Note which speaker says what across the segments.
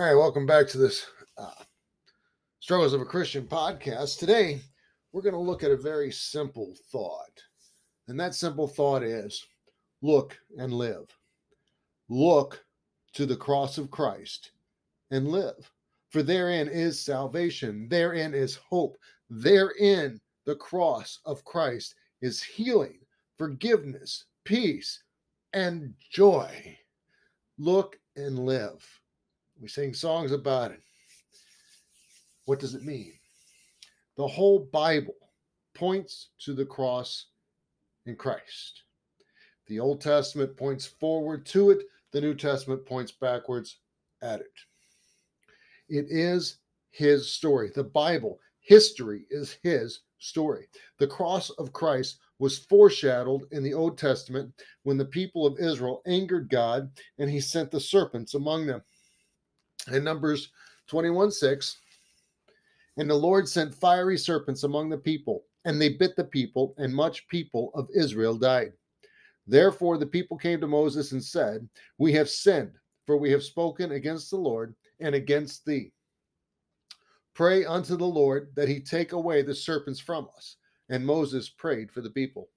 Speaker 1: All right, welcome back to this uh, Struggles of a Christian podcast. Today, we're going to look at a very simple thought. And that simple thought is look and live. Look to the cross of Christ and live. For therein is salvation, therein is hope, therein the cross of Christ is healing, forgiveness, peace, and joy. Look and live. We sing songs about it. What does it mean? The whole Bible points to the cross in Christ. The Old Testament points forward to it, the New Testament points backwards at it. It is his story. The Bible, history is his story. The cross of Christ was foreshadowed in the Old Testament when the people of Israel angered God and he sent the serpents among them in Numbers 21 6. And the Lord sent fiery serpents among the people, and they bit the people, and much people of Israel died. Therefore, the people came to Moses and said, We have sinned, for we have spoken against the Lord and against thee. Pray unto the Lord that he take away the serpents from us. And Moses prayed for the people.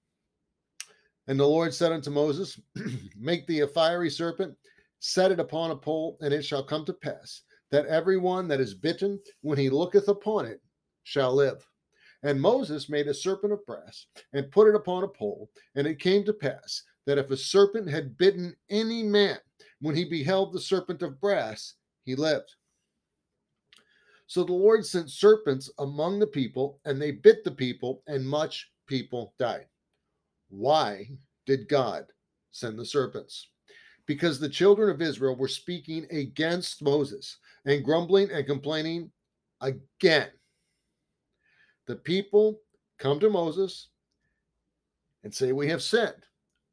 Speaker 1: And the Lord said unto Moses, Make thee a fiery serpent set it upon a pole, and it shall come to pass that everyone that is bitten, when he looketh upon it, shall live. And Moses made a serpent of brass and put it upon a pole. And it came to pass that if a serpent had bitten any man, when he beheld the serpent of brass, he lived. So the Lord sent serpents among the people, and they bit the people, and much people died. Why did God send the serpents? because the children of Israel were speaking against Moses and grumbling and complaining again. The people come to Moses and say, We have sinned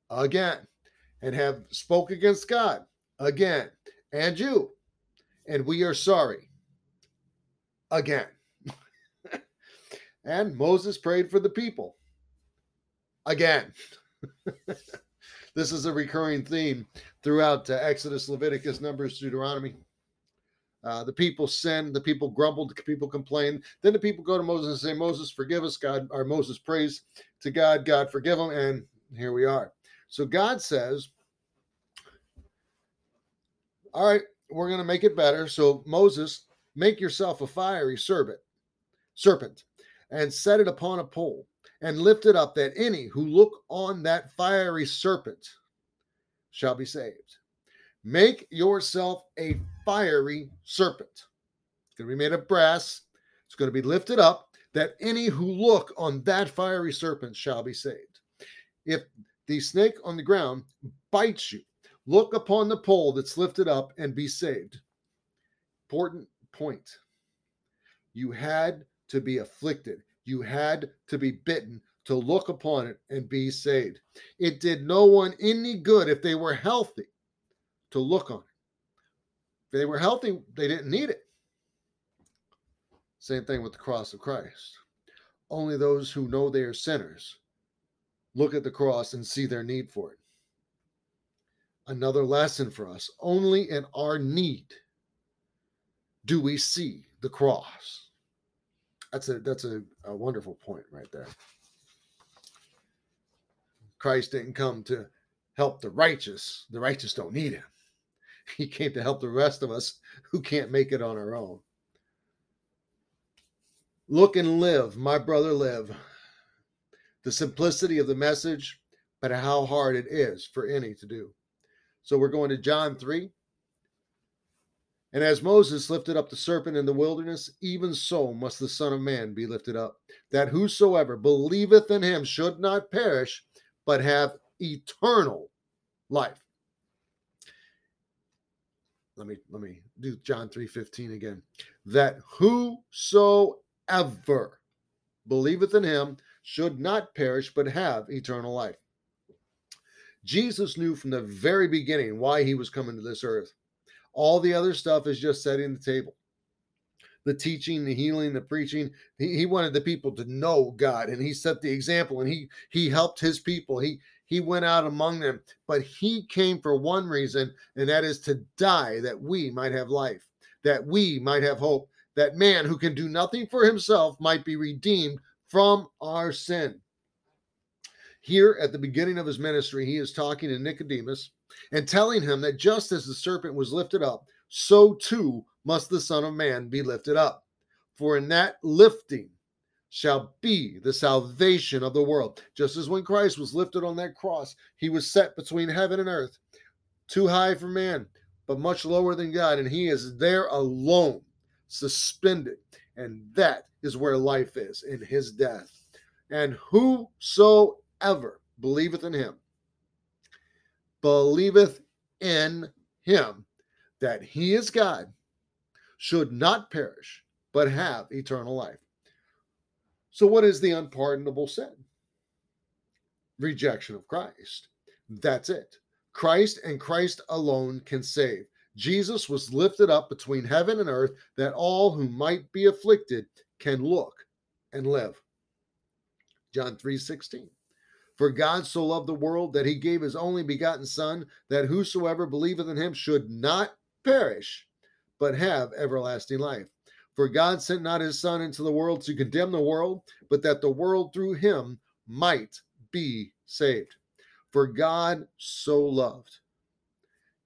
Speaker 1: again, and have spoke against God again, and you, and we are sorry again. and Moses prayed for the people again. This is a recurring theme throughout uh, Exodus, Leviticus, Numbers, Deuteronomy. Uh, the people sin. the people grumbled, the people complained. Then the people go to Moses and say, Moses, forgive us, God. our Moses prays to God, God, forgive them. And here we are. So God says, All right, we're going to make it better. So Moses, make yourself a fiery serpent, serpent, and set it upon a pole and lifted up that any who look on that fiery serpent shall be saved. Make yourself a fiery serpent. It's going to be made of brass. It's going to be lifted up that any who look on that fiery serpent shall be saved. If the snake on the ground bites you, look upon the pole that's lifted up and be saved. Important point. You had to be afflicted. You had to be bitten to look upon it and be saved. It did no one any good if they were healthy to look on it. If they were healthy, they didn't need it. Same thing with the cross of Christ. Only those who know they are sinners look at the cross and see their need for it. Another lesson for us only in our need do we see the cross. That's a that's a, a wonderful point right there. Christ didn't come to help the righteous. The righteous don't need him. He came to help the rest of us who can't make it on our own. Look and live, my brother, live. The simplicity of the message, but how hard it is for any to do. So we're going to John 3, and as Moses lifted up the serpent in the wilderness, even so must the Son of Man be lifted up, that whosoever believeth in him should not perish, but have eternal life. Let me let me do John 3:15 again. That whosoever believeth in him should not perish, but have eternal life. Jesus knew from the very beginning why he was coming to this earth all the other stuff is just setting the table the teaching, the healing, the preaching. He, he, wanted the people to know God, and he set the example, and he he helped his people. He he went out among them, but he came for one reason, and that is to die, that we might have life, that we might have hope, that man who can do nothing for himself might be redeemed from our sin. Here at the beginning of his ministry, he is talking to Nicodemus and telling him that just as the serpent was lifted up, so too must the Son of Man be lifted up. For in that lifting shall be the salvation of the world. Just as when Christ was lifted on that cross, he was set between heaven and earth, too high for man, but much lower than God, and he is there alone, suspended. And that is where life is in his death. And whosoever believeth in him believeth in him, that he is God, should not perish, but have eternal life. So, what is the unpardonable sin? Rejection of Christ. That's it. Christ and Christ alone can save. Jesus was lifted up between heaven and earth that all who might be afflicted can look and live. John 3 16. For God so loved the world that he gave his only begotten Son, that whosoever believeth in him should not perish, but have everlasting life. For God sent not his Son into the world to condemn the world, but that the world through him might be saved. For God so loved.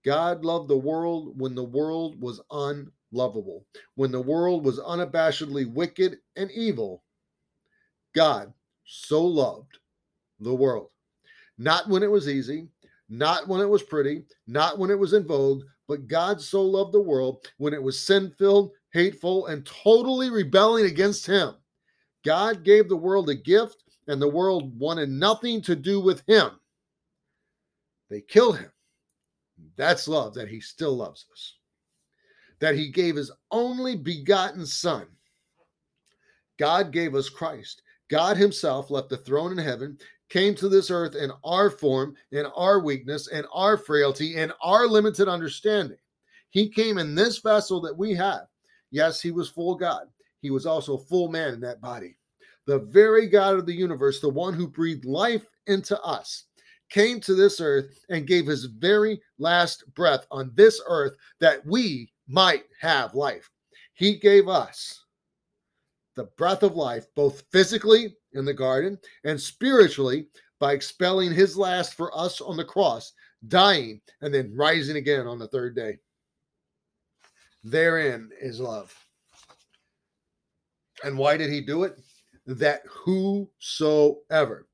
Speaker 1: God loved the world when the world was unlovable, when the world was unabashedly wicked and evil. God so loved the world. Not when it was easy, not when it was pretty, not when it was in vogue, but God so loved the world when it was sin filled, hateful, and totally rebelling against Him. God gave the world a gift, and the world wanted nothing to do with Him. They killed Him. That's love, that He still loves us, that He gave His only begotten Son. God gave us Christ. God Himself left the throne in heaven, came to this earth in our form, in our weakness, in our frailty, in our limited understanding. He came in this vessel that we have. Yes, he was full God. He was also full man in that body. The very God of the universe, the one who breathed life into us, came to this earth and gave his very last breath on this earth that we might have life. He gave us the breath of life, both physically in the garden, and spiritually by expelling his last for us on the cross, dying, and then rising again on the third day. Therein is love. And why did he do it? That whosoever,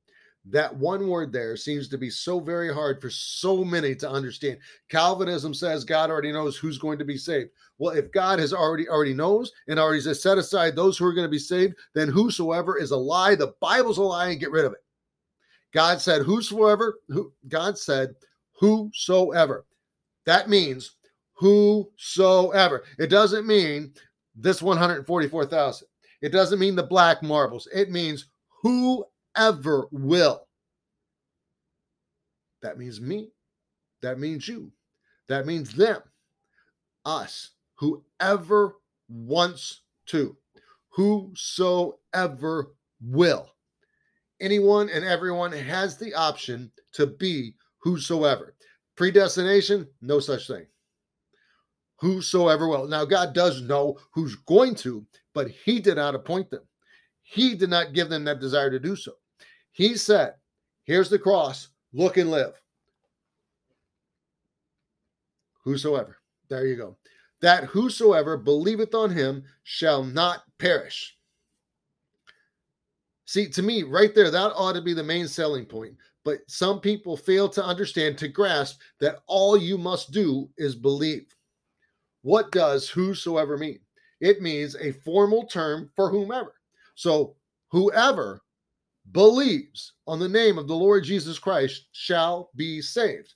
Speaker 1: that one word there seems to be so very hard for so many to understand. Calvinism says God already knows who's going to be saved. Well, if God has already already knows and already has set aside those who are going to be saved, then whosoever is a lie, the Bible's a lie, and get rid of it. God said, whosoever, who God said, whosoever. That means whosoever. It doesn't mean this 144,000. It doesn't mean the black marbles. It means who ever will. That means me. That means you. That means them. Us. Whoever wants to. Whosoever will. Anyone and everyone has the option to be whosoever. Predestination, no such thing. Whosoever will. Now, God does know who's going to, but He did not appoint them. He did not give them that desire to do so. He said, Here's the cross, look and live. Whosoever. There you go. That whosoever believeth on him shall not perish. See, to me, right there, that ought to be the main selling point. But some people fail to understand, to grasp that all you must do is believe. What does whosoever mean? It means a formal term for whomever. So, whoever believes on the name of the Lord Jesus Christ shall be saved.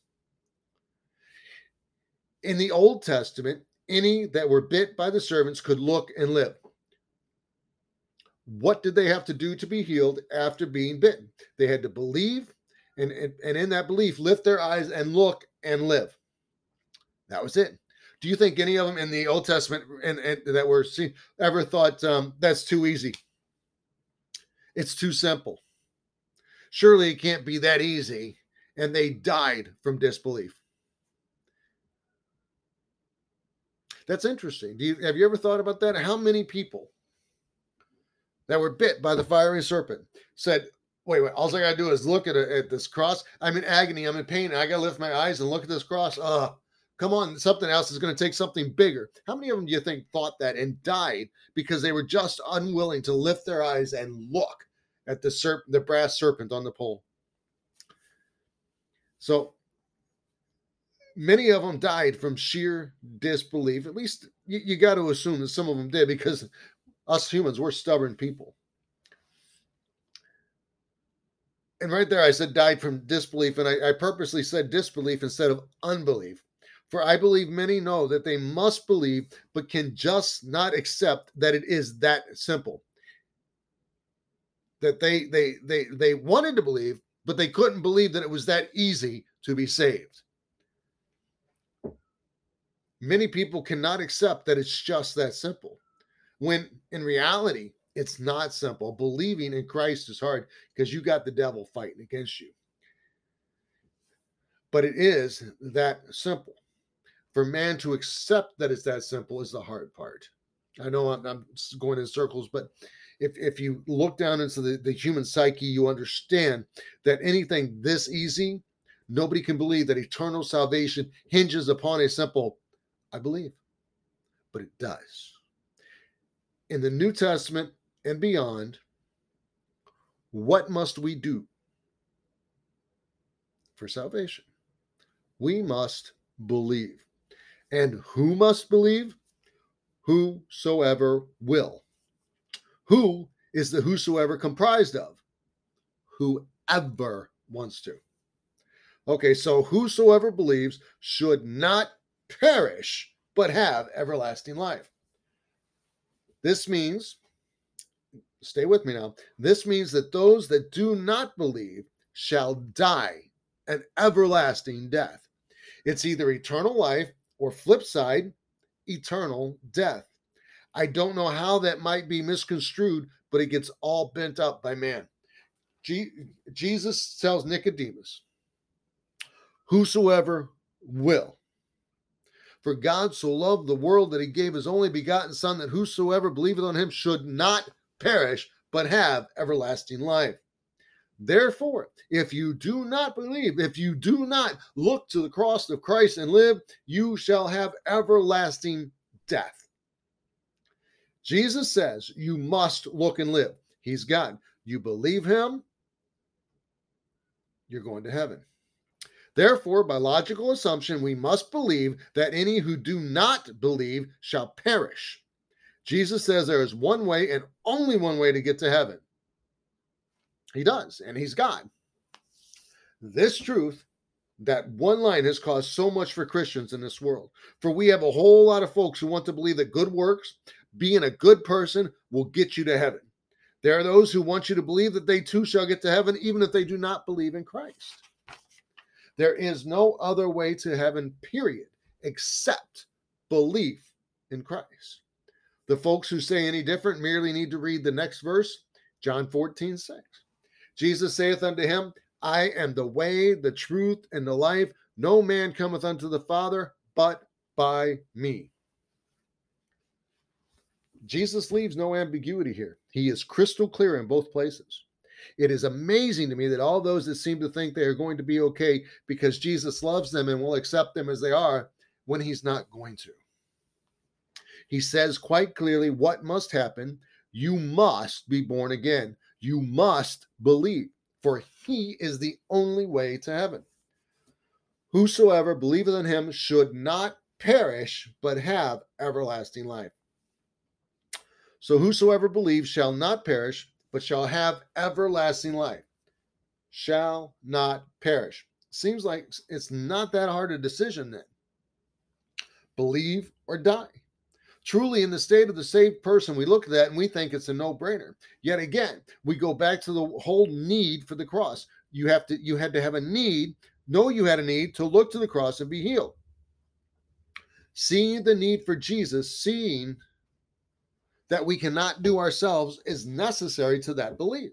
Speaker 1: In the Old Testament, any that were bit by the servants could look and live. What did they have to do to be healed after being bitten? They had to believe, and, and, and in that belief, lift their eyes and look and live. That was it. Do you think any of them in the Old Testament and, and that were seen ever thought um, that's too easy? It's too simple. Surely it can't be that easy. And they died from disbelief. That's interesting. You, have you ever thought about that? How many people that were bit by the fiery serpent said, wait, wait, all I got to do is look at, a, at this cross. I'm in agony. I'm in pain. I got to lift my eyes and look at this cross. Uh, Come on, something else is going to take something bigger. How many of them do you think thought that and died because they were just unwilling to lift their eyes and look at the serp- the brass serpent on the pole? So many of them died from sheer disbelief. At least you, you got to assume that some of them did because us humans, we're stubborn people. And right there, I said died from disbelief, and I, I purposely said disbelief instead of unbelief for I believe many know that they must believe, but can just not accept that it is that simple. That they they they they wanted to believe, but they couldn't believe that it was that easy to be saved. Many people cannot accept that it's just that simple. When in reality, it's not simple. Believing in Christ is hard because you got the devil fighting against you. But it is that simple for man to accept that it's that simple is the hard part. I know I'm, I'm going in circles, but if if you look down into the, the human psyche, you understand that anything this easy, nobody can believe that eternal salvation hinges upon a simple I believe. But it does. In the New Testament and beyond, what must we do for salvation? We must believe. And who must believe? Whosoever will. Who is the whosoever comprised of? Whoever wants to. Okay, so whosoever believes should not perish, but have everlasting life. This means, stay with me now, this means that those that do not believe shall die an everlasting death. It's either eternal life or flip side, eternal death. I don't know how that might be misconstrued, but it gets all bent up by man. Jesus tells Nicodemus, Whosoever will. For God so loved the world that he gave his only begotten Son, that whosoever believeth on him should not perish, but have everlasting life. Therefore, if you do not believe, if you do not look to the cross of Christ and live, you shall have everlasting death. Jesus says you must look and live. He's God. You believe him, you're going to heaven. Therefore, by logical assumption, we must believe that any who do not believe shall perish. Jesus says there is one way and only one way to get to heaven he does, and he's God. This truth, that one line, has caused so much for Christians in this world. For we have a whole lot of folks who want to believe that good works, being a good person, will get you to heaven. There are those who want you to believe that they too shall get to heaven, even if they do not believe in Christ. There is no other way to heaven, period, except belief in Christ. The folks who say any different merely need to read the next verse, John 14, 6. Jesus saith unto him, I am the way, the truth, and the life. No man cometh unto the Father but by me. Jesus leaves no ambiguity here. He is crystal clear in both places. It is amazing to me that all those that seem to think they are going to be okay because Jesus loves them and will accept them as they are when he's not going to. He says quite clearly what must happen. You must be born again. You must believe, for he is the only way to heaven. Whosoever believeth in him should not perish, but have everlasting life. So whosoever believes shall not perish, but shall have everlasting life. Shall not perish. Seems like it's not that hard a decision then. Believe or die truly in the state of the saved person, we look at that and we think it's a no brainer. Yet again, we go back to the whole need for the cross. You have to, you had to have a need, know you had a need to look to the cross and be healed. Seeing the need for Jesus, seeing that we cannot do ourselves is necessary to that belief.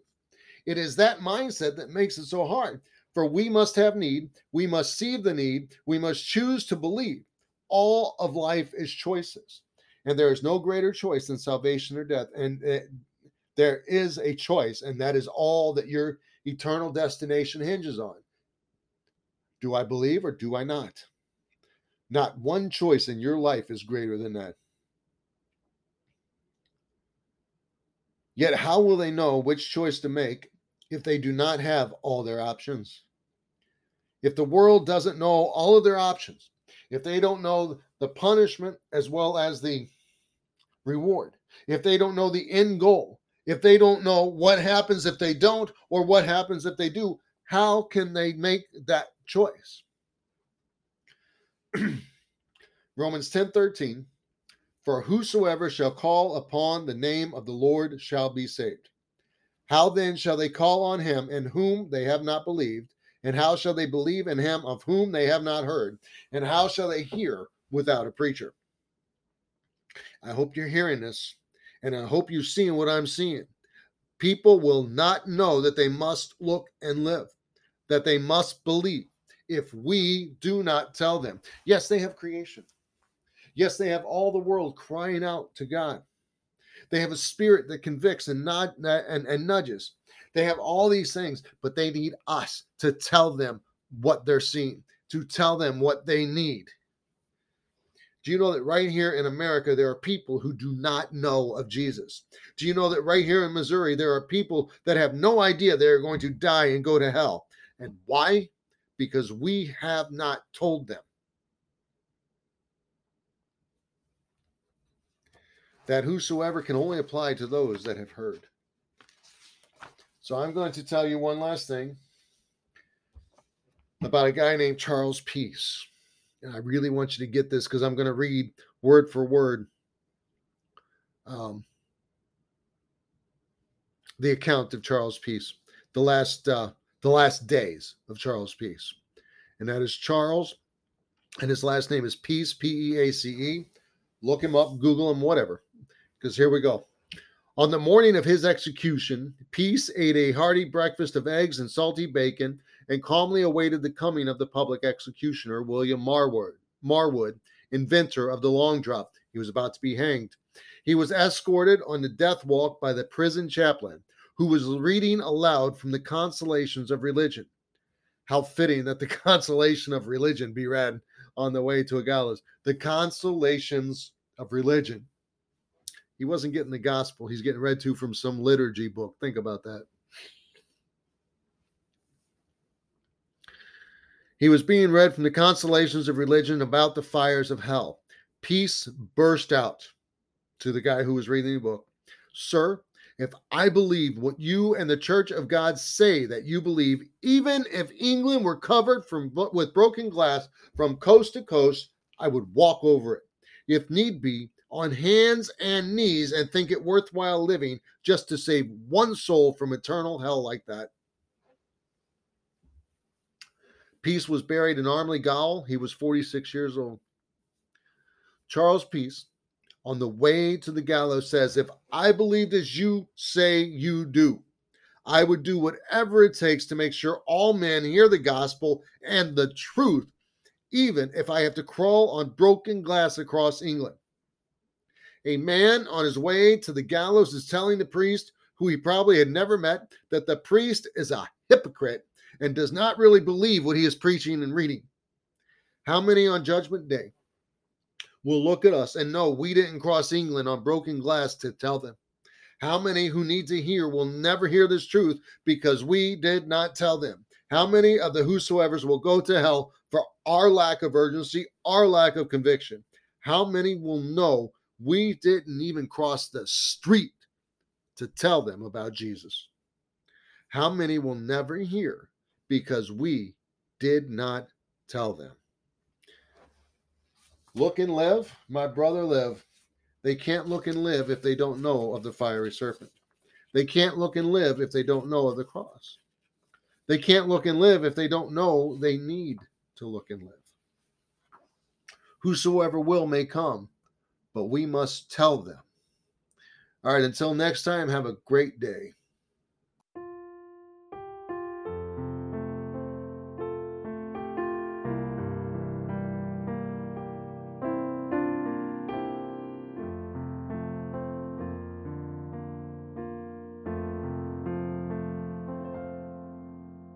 Speaker 1: It is that mindset that makes it so hard. For we must have need, we must see the need, we must choose to believe. All of life is choices and there is no greater choice than salvation or death. And it, eh, there is a choice, and that is all that your eternal destination hinges on. Do I believe or do I not? Not one choice in your life is greater than that. Yet, how will they know which choice to make if they do not have all their options? If the world doesn't know all of their options, if they don't know the punishment as well as the reward. If they don't know the end goal, if they don't know what happens if they don't or what happens if they do, how can they make that choice? Romans 10 13, for whosoever shall call upon the name of the Lord shall be saved. How then shall they call on him in whom they have not believed? And how shall they believe in him of whom they have not heard? And how shall they hear without a preacher. I hope you're hearing this, and I hope you're seeing what I'm seeing. People will not know that they must look and live, that they must believe if we do not tell them. Yes, they have creation. Yes, they have all the world crying out to God. They have a spirit that convicts and, nod, and, and nudges. They have all these things, but they need us to tell them what they're seeing, to tell them what they need. Do you know that right here in America, there are people who do not know of Jesus? Do you know that right here in Missouri, there are people that have no idea they're going to die and go to hell? And why? Because we have not told them that whosoever can only apply to those that have heard. So I'm going to tell you one last thing about a guy named Charles Peace and I really want you to get this because I'm going to read word for word um, the account of Charles Peace, the last uh, the last days of Charles Peace, and that is Charles, and his last name is Peace, P E A C E. Look him up, Google him, whatever, because here we go. On the morning of his execution, Peace ate a hearty breakfast of eggs and salty bacon and calmly awaited the coming of the public executioner, William Marwood, Marwood, inventor of the long drop. He was about to be hanged. He was escorted on the death walk by the prison chaplain, who was reading aloud from the consolations of religion. How fitting that the consolation of religion be read on the way to a gallows. The consolations of religion. He wasn't getting the gospel, he's getting read to from some liturgy book. Think about that. He was being read from the consolations of religion about the fires of hell. Peace burst out to the guy who was reading the book. Sir, if I believe what you and the Church of God say that you believe, even if England were covered from with broken glass from coast to coast, I would walk over it, if need be, on hands and knees and think it worthwhile living just to save one soul from eternal hell like that. Peace was buried in Armley Gaol. He was 46 years old. Charles Peace, on the way to the gallows, says, If I believed as you say you do, I would do whatever it takes to make sure all men hear the gospel and the truth, even if I have to crawl on broken glass across England. A man on his way to the gallows is telling the priest, who he probably had never met, that the priest is a hypocrite and does not really believe what he is preaching and reading. How many on Judgment Day will look at us and know we didn't cross England on broken glass to tell them? How many who need to hear will never hear this truth because we did not tell them? How many of the whosoevers will go to hell for our lack of urgency, our lack of conviction? How many will know we didn't even cross the street to tell them about Jesus? How many will never hear because we did not tell them? Look and live, my brother, live. They can't look and live if they don't know of the fiery serpent. They can't look and live if they don't know of the cross. They can't look and live if they don't know they need to look and live. Whosoever will may come, but we must tell them. All right, until next time, have a great day.